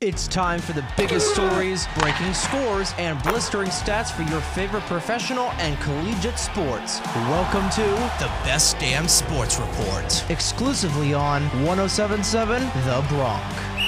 It's time for the biggest stories, breaking scores, and blistering stats for your favorite professional and collegiate sports. Welcome to The Best Damn Sports Report. exclusively on 1077 The Bronx.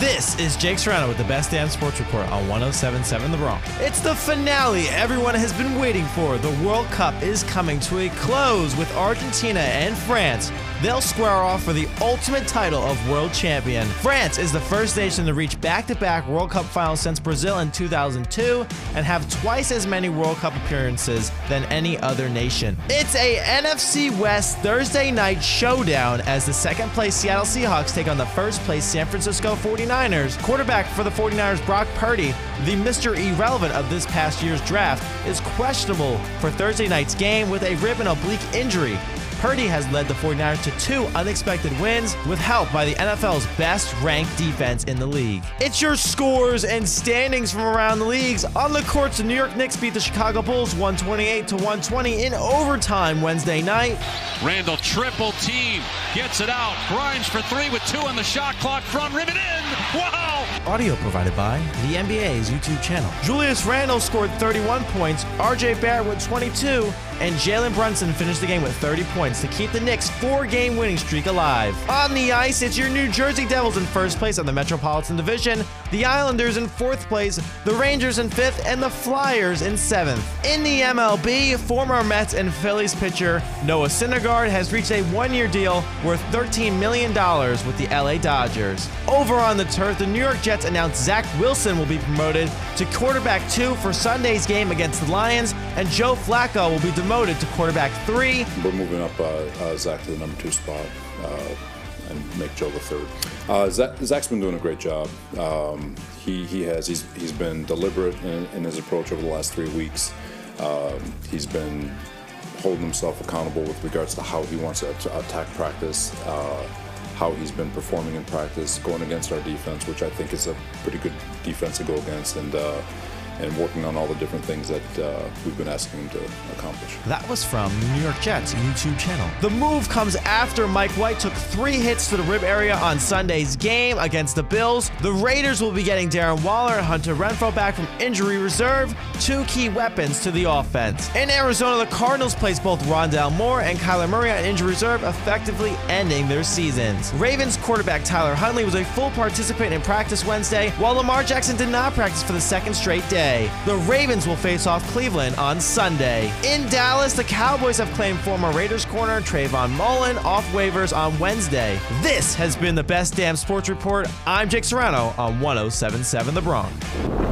This is Jake Serrano with the Best Damn Sports Report on 1077 The Bronx. It's the finale everyone has been waiting for. The World Cup is coming to a close with Argentina and France. They'll square off for the ultimate title of world champion. France is the first nation to reach back to back World Cup finals since Brazil in 2002 and have twice as many World Cup appearances than any other nation. It's a NFC West Thursday night showdown as the second place Seattle Seahawks take on the first place San Francisco 49ers. Quarterback for the 49ers, Brock Purdy, the Mr. Irrelevant of this past year's draft, is questionable for Thursday night's game with a rib and oblique injury. Purdy has led the 49ers to two unexpected wins with help by the NFL's best ranked defense in the league. It's your scores and standings from around the leagues. On the courts, the New York Knicks beat the Chicago Bulls 128 to 120 in overtime Wednesday night. Randle triple team gets it out. Grimes for three with two on the shot clock. Front rim it in. Wow! Audio provided by the NBA's YouTube channel. Julius Randle scored 31 points, RJ Barrett with 22, and Jalen Brunson finished the game with 30 points to keep the Knicks' four game winning streak alive. On the ice, it's your New Jersey Devils in first place on the Metropolitan Division, the Islanders in fourth place, the Rangers in fifth, and the Flyers in seventh. In the MLB, former Mets and Phillies pitcher Noah Syndergaard has reached a one year deal worth $13 million with the LA Dodgers. Over on the turf, the New York Jets announced Zach Wilson will be promoted to quarterback two for Sunday's game against the Lions, and Joe Flacco will be demoted to quarterback three. We're moving up uh, uh, Zach to the number two spot uh, and make Joe the third. Uh, Zach, Zach's been doing a great job. Um, he, he has. He's, he's been deliberate in, in his approach over the last three weeks. Um, he's been holding himself accountable with regards to how he wants to at- attack practice, uh, how he's been performing in practice, going against our defense, which I think is a pretty good defense to go against, and uh, and working on all the different things that uh, we've been asking him to accomplish. That was from New York Jets YouTube channel. The move comes after Mike White took three hits to the rib area on Sunday's game against the Bills. The Raiders will be getting Darren Waller and Hunter Renfrow back from injury reserve, two key weapons to the offense. In Arizona, the Cardinals placed both Rondale Moore and Kyler Murray on injury reserve, effectively ending their seasons. Ravens quarterback Tyler Huntley was a full participant in practice Wednesday, while Lamar Jackson did not practice for the second straight day. The Ravens will face off Cleveland on Sunday. In Dallas, the Cowboys have claimed former Raiders corner Trayvon Mullen off waivers on Wednesday. This has been the best damn sports report. I'm Jake Serrano on 1077 The Bronx.